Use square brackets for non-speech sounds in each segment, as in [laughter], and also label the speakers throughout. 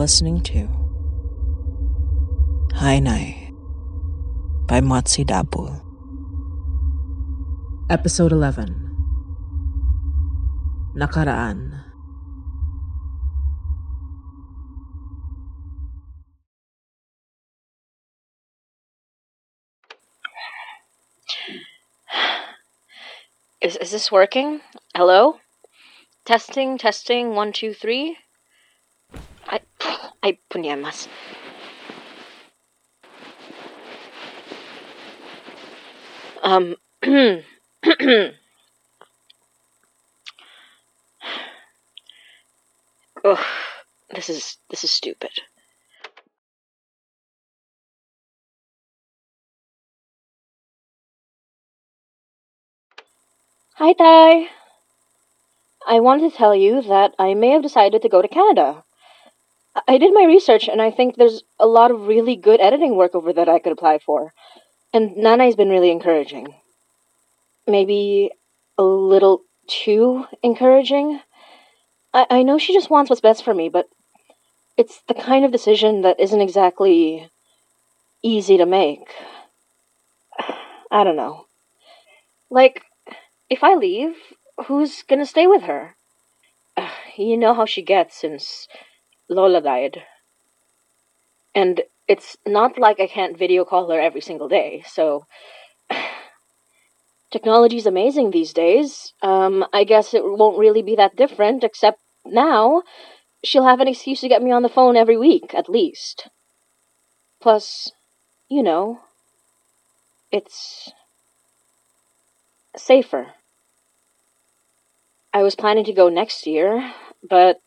Speaker 1: You're listening to Hainai by Matsi Dapul. Episode 11 Nakaraan
Speaker 2: Is is this working? Hello? Testing, testing, one, two, three. I I punyamas. Um Ugh, this is this is stupid. Hi, Tay. I wanted to tell you that I may have decided to go to Canada. I- did my research and I think there's a lot of really good editing work over that I could apply for. And Nanai's been really encouraging. Maybe a little too encouraging. I, I know she just wants what's best for me, but it's the kind of decision that isn't exactly easy to make. [sighs] I don't know. Like, if I leave, who's gonna stay with her? [sighs] You know how she gets since Lola died. And it's not like I can't video call her every single day, so. [sighs] Technology's amazing these days. Um, I guess it won't really be that different, except now she'll have an excuse to get me on the phone every week, at least. Plus, you know, it's safer. I was planning to go next year, but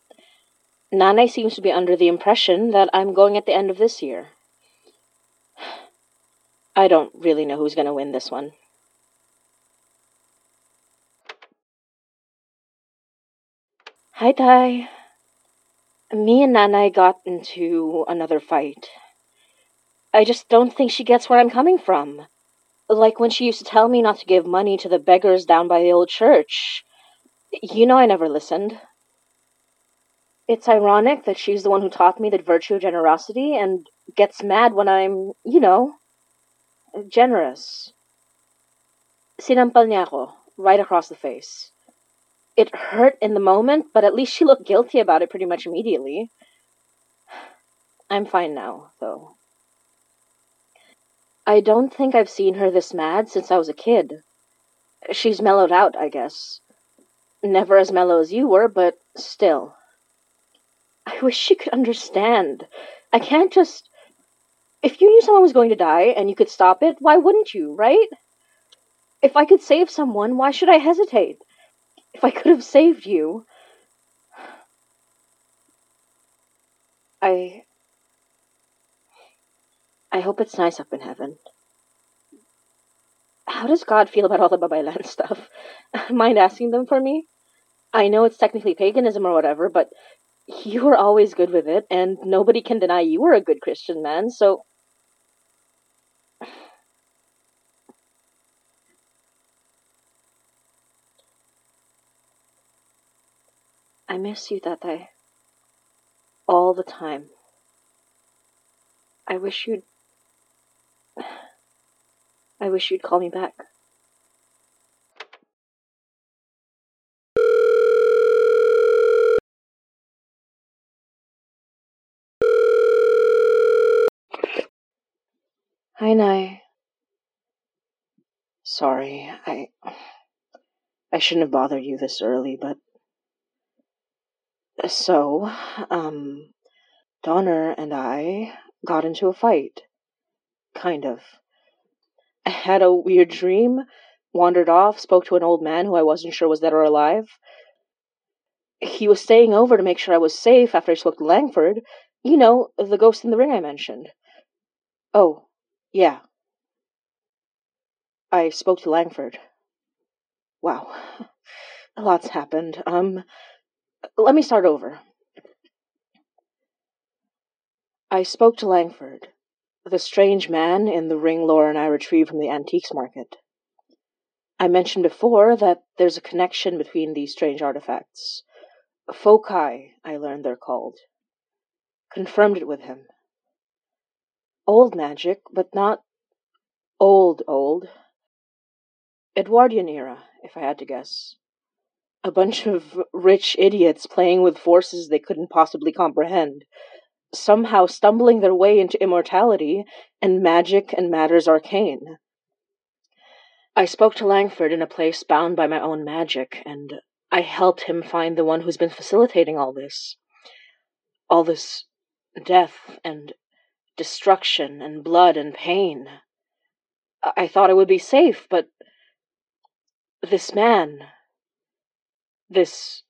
Speaker 2: Nane seems to be under the impression that I'm going at the end of this year. I don't really know who's going to win this one. Hi, Tay. Me and Nana got into another fight. I just don't think she gets where I'm coming from. Like when she used to tell me not to give money to the beggars down by the old church. You know I never listened. It's ironic that she's the one who taught me the virtue of generosity and gets mad when I'm, you know, generous. Sinampal right across the face. It hurt in the moment, but at least she looked guilty about it pretty much immediately. I'm fine now, though. I don't think I've seen her this mad since I was a kid. She's mellowed out, I guess. Never as mellow as you were, but still. I wish she could understand. I can't just. If you knew someone was going to die and you could stop it, why wouldn't you, right? If I could save someone, why should I hesitate? If I could have saved you. I. I hope it's nice up in heaven. How does God feel about all the babaylan [laughs] stuff? Mind asking them for me? I know it's technically paganism or whatever, but you were always good with it, and nobody can deny you were a good Christian man, so. I miss you, Tatay. All the time. I wish you'd. [sighs] I wish you'd call me back. Hi, Nai. Sorry, I. I shouldn't have bothered you this early, but. So, um. Donner and I got into a fight. Kind of. I had a weird dream, wandered off, spoke to an old man who I wasn't sure was dead or alive. He was staying over to make sure I was safe after I spoke to Langford. You know, the ghost in the ring I mentioned. Oh, yeah. I spoke to Langford. Wow. [laughs] A lot's happened. Um, let me start over. I spoke to Langford, the strange man in the ring Laura and I retrieved from the antiques market. I mentioned before that there's a connection between these strange artifacts. Foci, I learned they're called. confirmed it with him. Old magic, but not old old. Edwardian era, if I had to guess. A bunch of rich idiots playing with forces they couldn't possibly comprehend, somehow stumbling their way into immortality and magic and matters arcane. I spoke to Langford in a place bound by my own magic, and I helped him find the one who's been facilitating all this. All this death and destruction and blood and pain. I thought I would be safe, but this man, this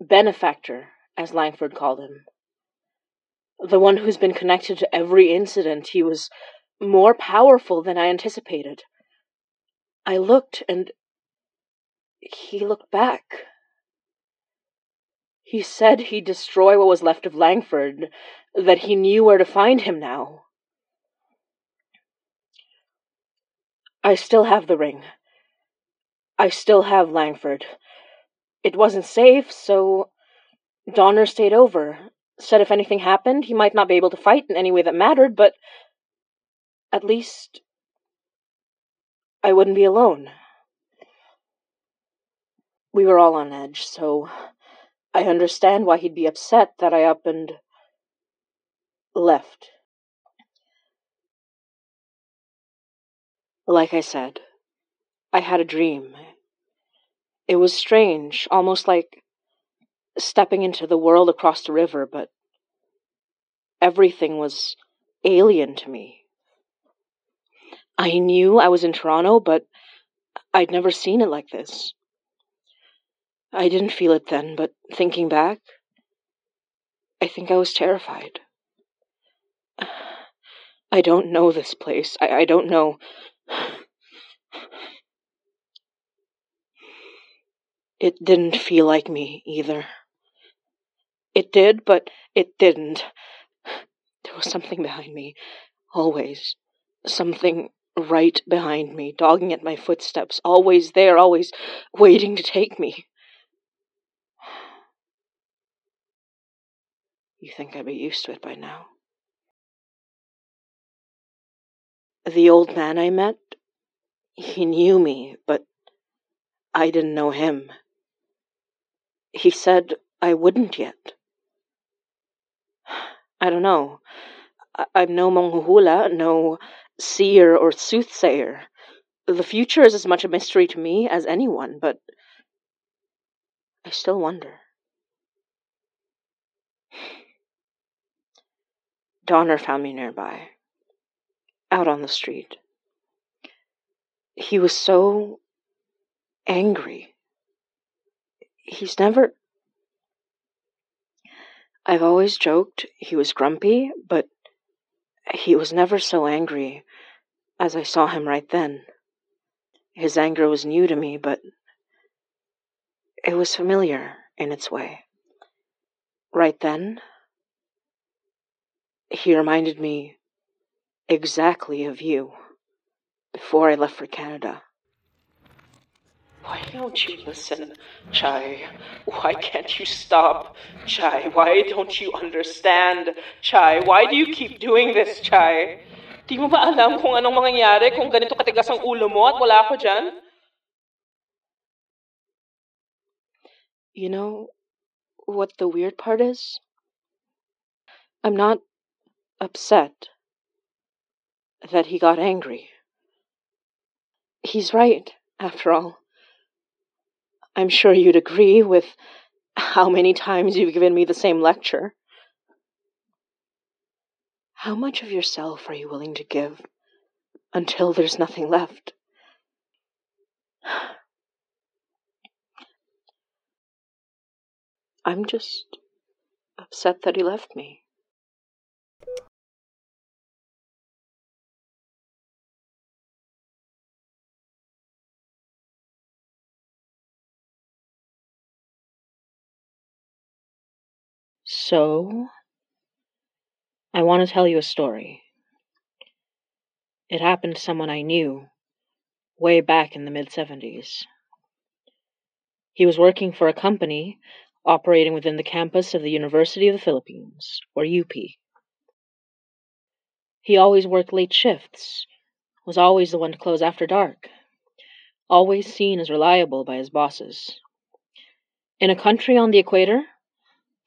Speaker 2: benefactor, as Langford called him, the one who's been connected to every incident, he was more powerful than I anticipated. I looked and he looked back. He said he'd destroy what was left of Langford, that he knew where to find him now. I still have the ring. I still have Langford. It wasn't safe, so Donner stayed over. Said if anything happened, he might not be able to fight in any way that mattered, but at least I wouldn't be alone. We were all on edge, so I understand why he'd be upset that I up and left. Like I said, I had a dream. It was strange, almost like stepping into the world across the river, but everything was alien to me. I knew I was in Toronto, but I'd never seen it like this. I didn't feel it then, but thinking back, I think I was terrified. [sighs] I don't know this place. I, I don't know. [sighs] It didn't feel like me either. It did, but it didn't. [sighs] There was something behind me, always. Something right behind me, dogging at my footsteps, always there, always waiting to take me. You think I'd be used to it by now? The old man I met, he knew me, but I didn't know him. He said I wouldn't yet. I don't know. I'm no manghuhula, no seer or soothsayer. The future is as much a mystery to me as anyone, but I still wonder. Donner found me nearby, out on the street. He was so angry. He's never. I've always joked he was grumpy, but he was never so angry as I saw him right then. His anger was new to me, but it was familiar in its way. Right then, he reminded me exactly of you before I left for Canada. Why don't you listen, Chai? Why can't you stop, Chai? Why don't you understand, Chai? Why do you keep doing this, Chai? Di mo ba alam kung anong mangyayari kung ganito katigas ang ulo mo at wala ako dyan? You know what the weird part is? I'm not upset that he got angry. He's right, after all. I'm sure you'd agree with how many times you've given me the same lecture. How much of yourself are you willing to give until there's nothing left? [sighs] I'm just upset that he left me. So, I want to tell you a story. It happened to someone I knew way back in the mid 70s. He was working for a company operating within the campus of the University of the Philippines, or UP. He always worked late shifts, was always the one to close after dark, always seen as reliable by his bosses. In a country on the equator,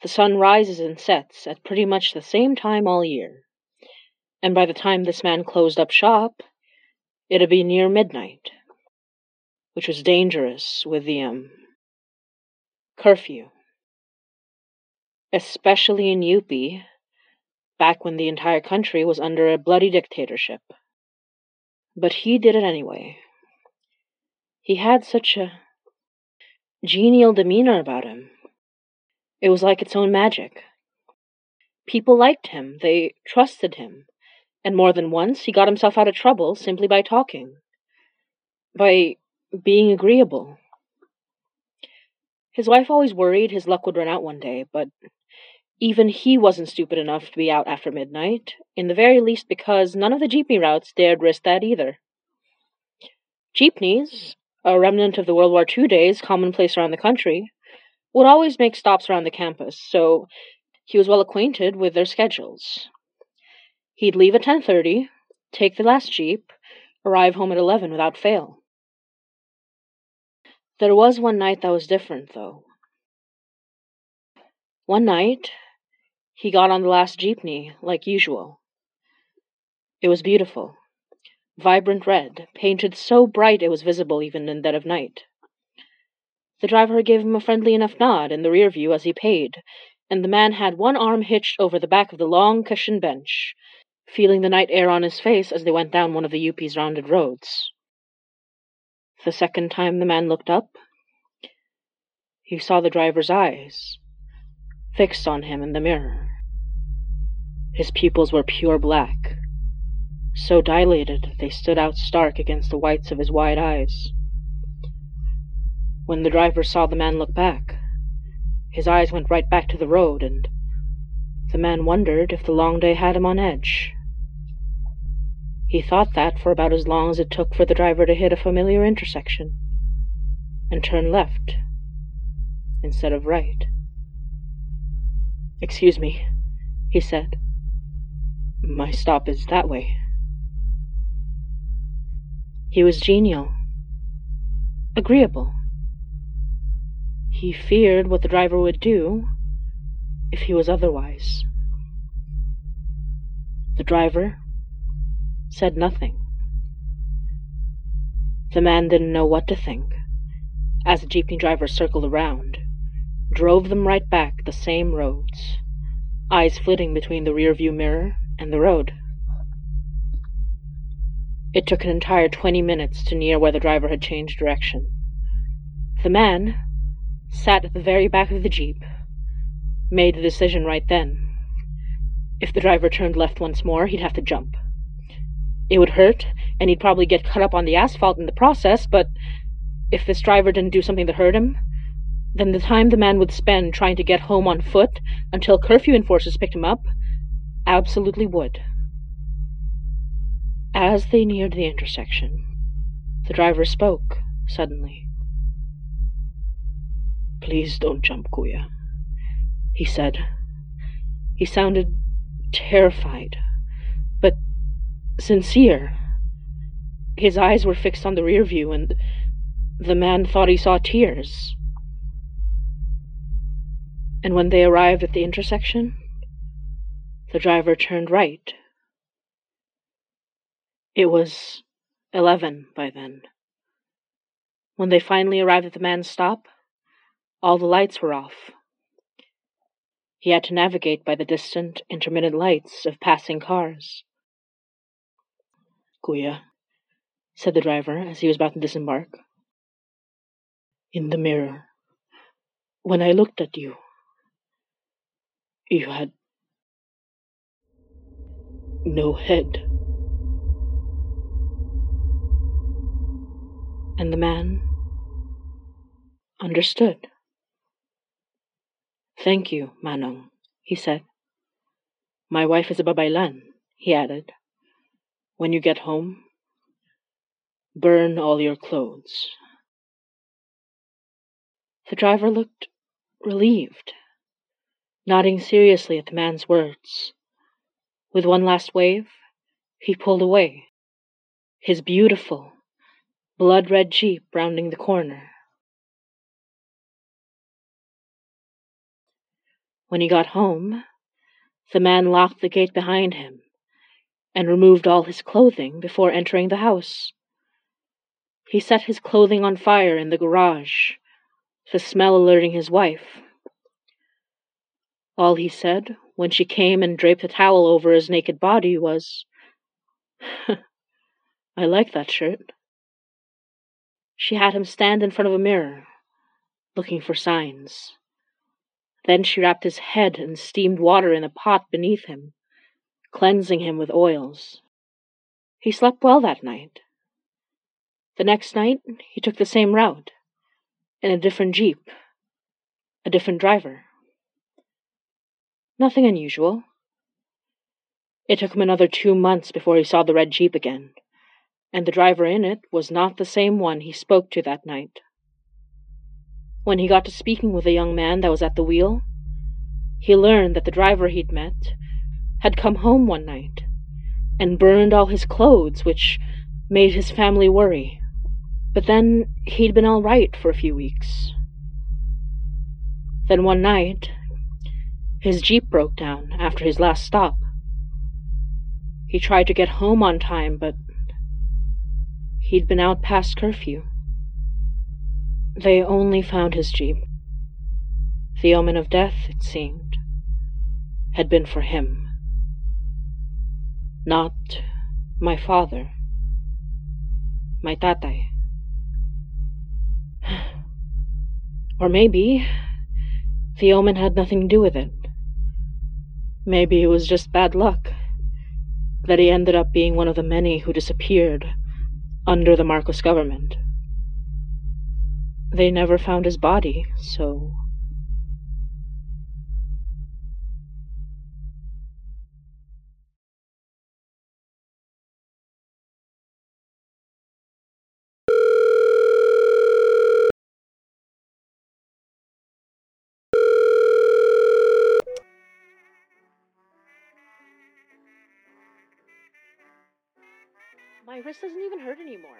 Speaker 2: the sun rises and sets at pretty much the same time all year, and by the time this man closed up shop, it'd be near midnight, which was dangerous with the um, curfew, especially in UP, back when the entire country was under a bloody dictatorship. But he did it anyway. He had such a genial demeanor about him. It was like its own magic. People liked him, they trusted him, and more than once he got himself out of trouble simply by talking, by being agreeable. His wife always worried his luck would run out one day, but even he wasn't stupid enough to be out after midnight, in the very least because none of the jeepney routes dared risk that either. Jeepneys, a remnant of the World War II days commonplace around the country, would always make stops around the campus, so he was well acquainted with their schedules. He'd leave at 10:30, take the last jeep, arrive home at 11 without fail. There was one night that was different, though. One night, he got on the last jeepney, like usual. It was beautiful. Vibrant red, painted so bright it was visible even in dead of night. The driver gave him a friendly enough nod in the rear view as he paid, and the man had one arm hitched over the back of the long cushioned bench, feeling the night air on his face as they went down one of the UP's rounded roads. The second time the man looked up, he saw the driver's eyes fixed on him in the mirror. His pupils were pure black, so dilated they stood out stark against the whites of his wide eyes. When the driver saw the man look back, his eyes went right back to the road, and the man wondered if the long day had him on edge. He thought that for about as long as it took for the driver to hit a familiar intersection and turn left instead of right. Excuse me, he said. My stop is that way. He was genial, agreeable. He feared what the driver would do if he was otherwise. The driver said nothing. The man didn't know what to think as the jeepney driver circled around drove them right back the same roads, eyes flitting between the rearview mirror and the road. It took an entire twenty minutes to near where the driver had changed direction. The man sat at the very back of the jeep, made the decision right then. If the driver turned left once more, he'd have to jump. It would hurt, and he'd probably get cut up on the asphalt in the process, but if this driver didn't do something that hurt him, then the time the man would spend trying to get home on foot until curfew enforcers picked him up absolutely would. As they neared the intersection, the driver spoke suddenly. Please don't jump, Kuya, he said. He sounded terrified, but sincere. His eyes were fixed on the rear view, and the man thought he saw tears. And when they arrived at the intersection, the driver turned right. It was eleven by then. When they finally arrived at the man's stop, all the lights were off. He had to navigate by the distant, intermittent lights of passing cars. Kuya, said the driver as he was about to disembark. In the mirror, when I looked at you, you had no head. And the man understood. Thank you, Manong, he said. My wife is a babaylan, he added. When you get home, burn all your clothes. The driver looked relieved, nodding seriously at the man's words. With one last wave, he pulled away, his beautiful, blood red Jeep rounding the corner. When he got home, the man locked the gate behind him and removed all his clothing before entering the house. He set his clothing on fire in the garage, the smell alerting his wife. All he said when she came and draped a towel over his naked body was, I like that shirt. She had him stand in front of a mirror, looking for signs. Then she wrapped his head in steamed water in a pot beneath him, cleansing him with oils. He slept well that night. The next night, he took the same route, in a different jeep, a different driver. Nothing unusual. It took him another two months before he saw the red jeep again, and the driver in it was not the same one he spoke to that night. When he got to speaking with the young man that was at the wheel, he learned that the driver he'd met had come home one night and burned all his clothes, which made his family worry. But then he'd been all right for a few weeks. Then one night, his Jeep broke down after his last stop. He tried to get home on time, but he'd been out past curfew. They only found his Jeep. The omen of death, it seemed, had been for him, not my father, my tatay. [sighs] Or maybe the omen had nothing to do with it. Maybe it was just bad luck that he ended up being one of the many who disappeared under the Marcos government. They never found his body, so. My wrist doesn't even hurt anymore.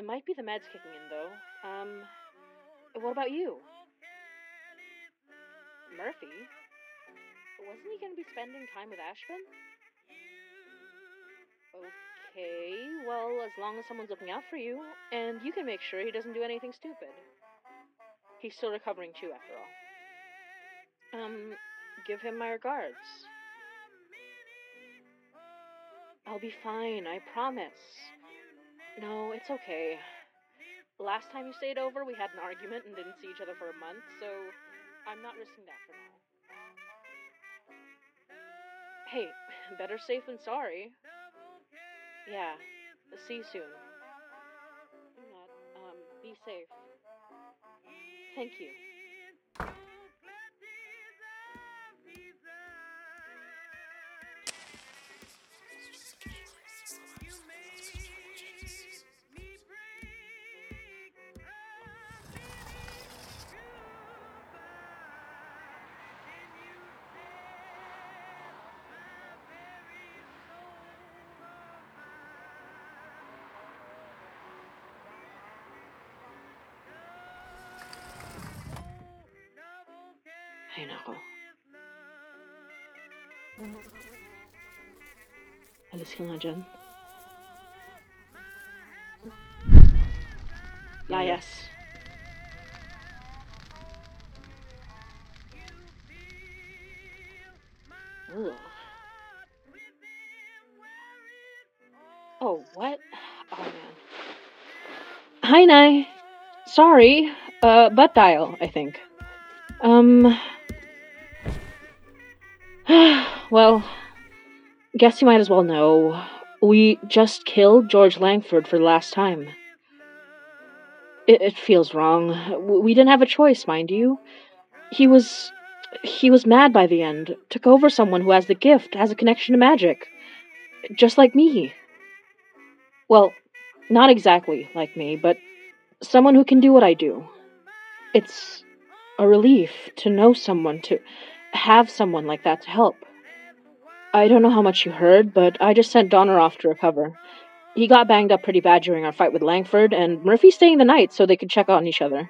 Speaker 2: It might be the meds kicking in, though. Um, what about you? Murphy? Wasn't he going to be spending time with Ashvin? Okay, well, as long as someone's looking out for you, and you can make sure he doesn't do anything stupid. He's still recovering too, after all. Um, give him my regards. I'll be fine, I promise. No, it's okay. Last time you stayed over, we had an argument and didn't see each other for a month, so I'm not risking that for now. Hey, better safe than sorry. Yeah, see you soon. Um, be safe. Thank you. Ay, nako. Alis ka nga dyan. Layas. Ugh. Oh, what? Oh, man. Hi, Nai. Sorry. Uh, butt dial, I think. Um. [sighs] well, guess you might as well know. We just killed George Langford for the last time. It, it feels wrong. We didn't have a choice, mind you. He was. He was mad by the end. Took over someone who has the gift, has a connection to magic. Just like me. Well, not exactly like me, but someone who can do what I do. It's a relief to know someone, to have someone like that to help. I don't know how much you heard, but I just sent Donner off to recover. He got banged up pretty bad during our fight with Langford, and Murphy's staying the night so they could check on each other.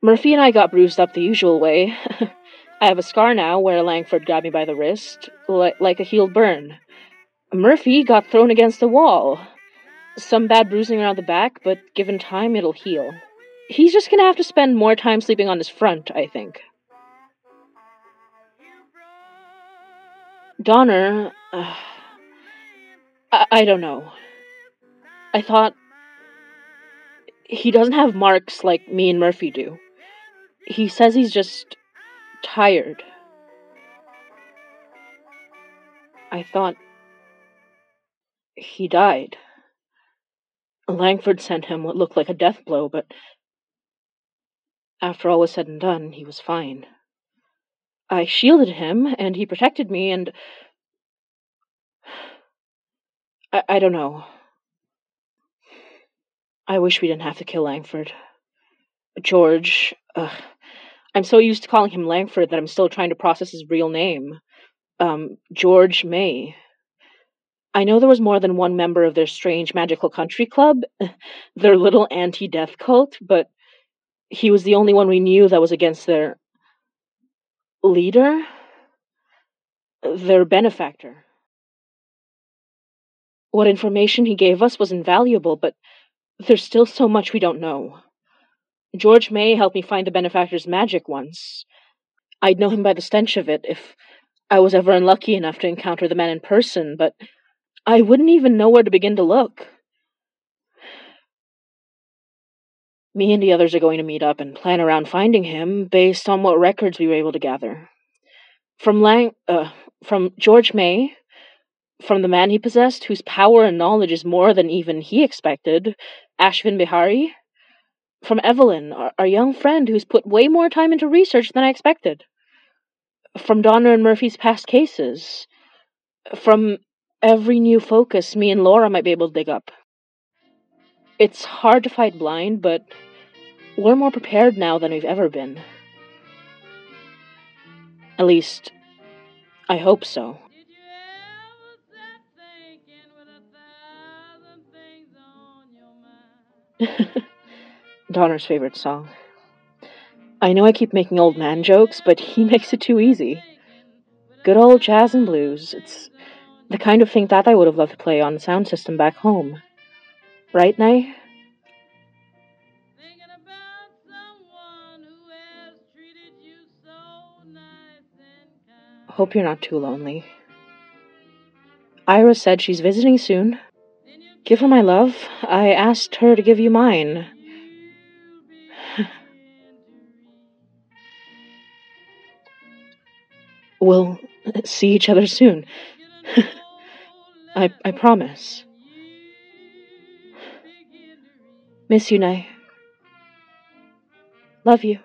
Speaker 2: Murphy and I got bruised up the usual way. [laughs] I have a scar now where Langford grabbed me by the wrist, li- like a healed burn. Murphy got thrown against the wall. Some bad bruising around the back, but given time, it'll heal. He's just gonna have to spend more time sleeping on his front, I think. Donner. Uh, I, I don't know. I thought. He doesn't have marks like me and Murphy do. He says he's just tired. I thought he died. Langford sent him what looked like a death blow, but after all was said and done, he was fine. I shielded him, and he protected me, and. I, I don't know. I wish we didn't have to kill Langford. George. Ugh. I'm so used to calling him Langford that I'm still trying to process his real name. Um, George May. I know there was more than one member of their strange magical country club, [laughs] their little anti death cult, but he was the only one we knew that was against their leader, their benefactor. What information he gave us was invaluable, but there's still so much we don't know. George May helped me find the benefactor's magic once. I'd know him by the stench of it if I was ever unlucky enough to encounter the man in person, but I wouldn't even know where to begin to look. Me and the others are going to meet up and plan around finding him based on what records we were able to gather. From Lang, uh, from George May, from the man he possessed, whose power and knowledge is more than even he expected, Ashvin Bihari. From Evelyn, our, our young friend who's put way more time into research than I expected. From Donner and Murphy's past cases. From every new focus me and Laura might be able to dig up. It's hard to fight blind, but we're more prepared now than we've ever been. At least, I hope so. [laughs] Donner's favorite song. I know I keep making old man jokes, but he [laughs] makes it too easy. Good old jazz and blues. It's the kind of thing that I would have loved to play on the sound system back home. Right, now. Hope you're not too lonely. Ira said she's visiting soon. Give her my love. I asked her to give you mine. [laughs] we'll see each other soon. [laughs] I I promise. Miss you, Nay. Love you.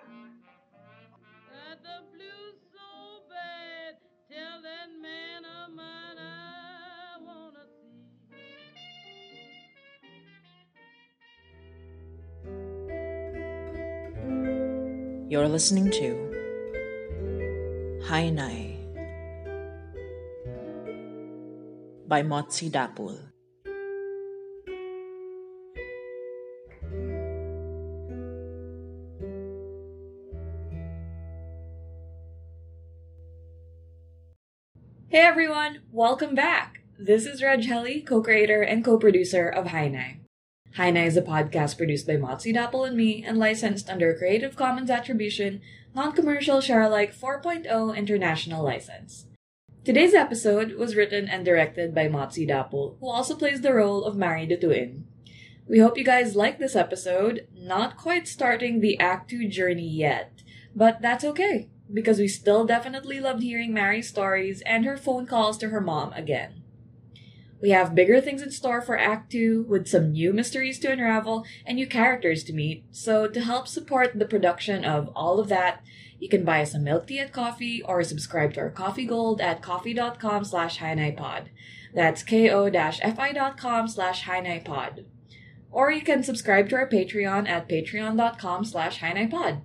Speaker 1: You're listening to Hainai by Motsi Dapul.
Speaker 3: Hey everyone, welcome back. This is Reg Helly, co-creator and co-producer of Hainai. Hainai is a podcast produced by Motsi Dapul and me and licensed under a Creative Commons Attribution, Non-Commercial Share-alike 4.0 International License. Today's episode was written and directed by Motsi Dapul, who also plays the role of Mary Dutuin. We hope you guys like this episode, not quite starting the Act 2 journey yet, but that's okay because we still definitely loved hearing Mary's stories and her phone calls to her mom again. We have bigger things in store for Act 2 with some new mysteries to unravel and new characters to meet. So, to help support the production of all of that, you can buy us a milk tea at Ko-fi or subscribe to our Ko-fi gold at ko-fi.com slash pod. That's ko-fi.com slash pod. Or you can subscribe to our Patreon at patreon.com slash pod.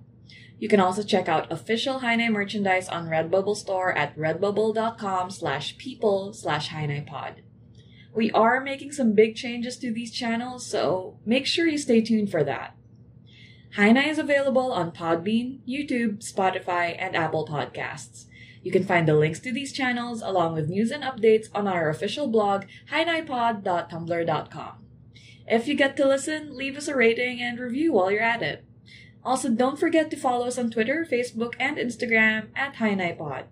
Speaker 3: You can also check out official Hainai merchandise on Redbubble store at redbubble.com slash people slash HainaiPod. We are making some big changes to these channels, so make sure you stay tuned for that. Hainai is available on Podbean, YouTube, Spotify, and Apple Podcasts. You can find the links to these channels along with news and updates on our official blog, hainaipod.tumblr.com. If you get to listen, leave us a rating and review while you're at it. Also, don't forget to follow us on Twitter, Facebook, and Instagram at HainaiPod.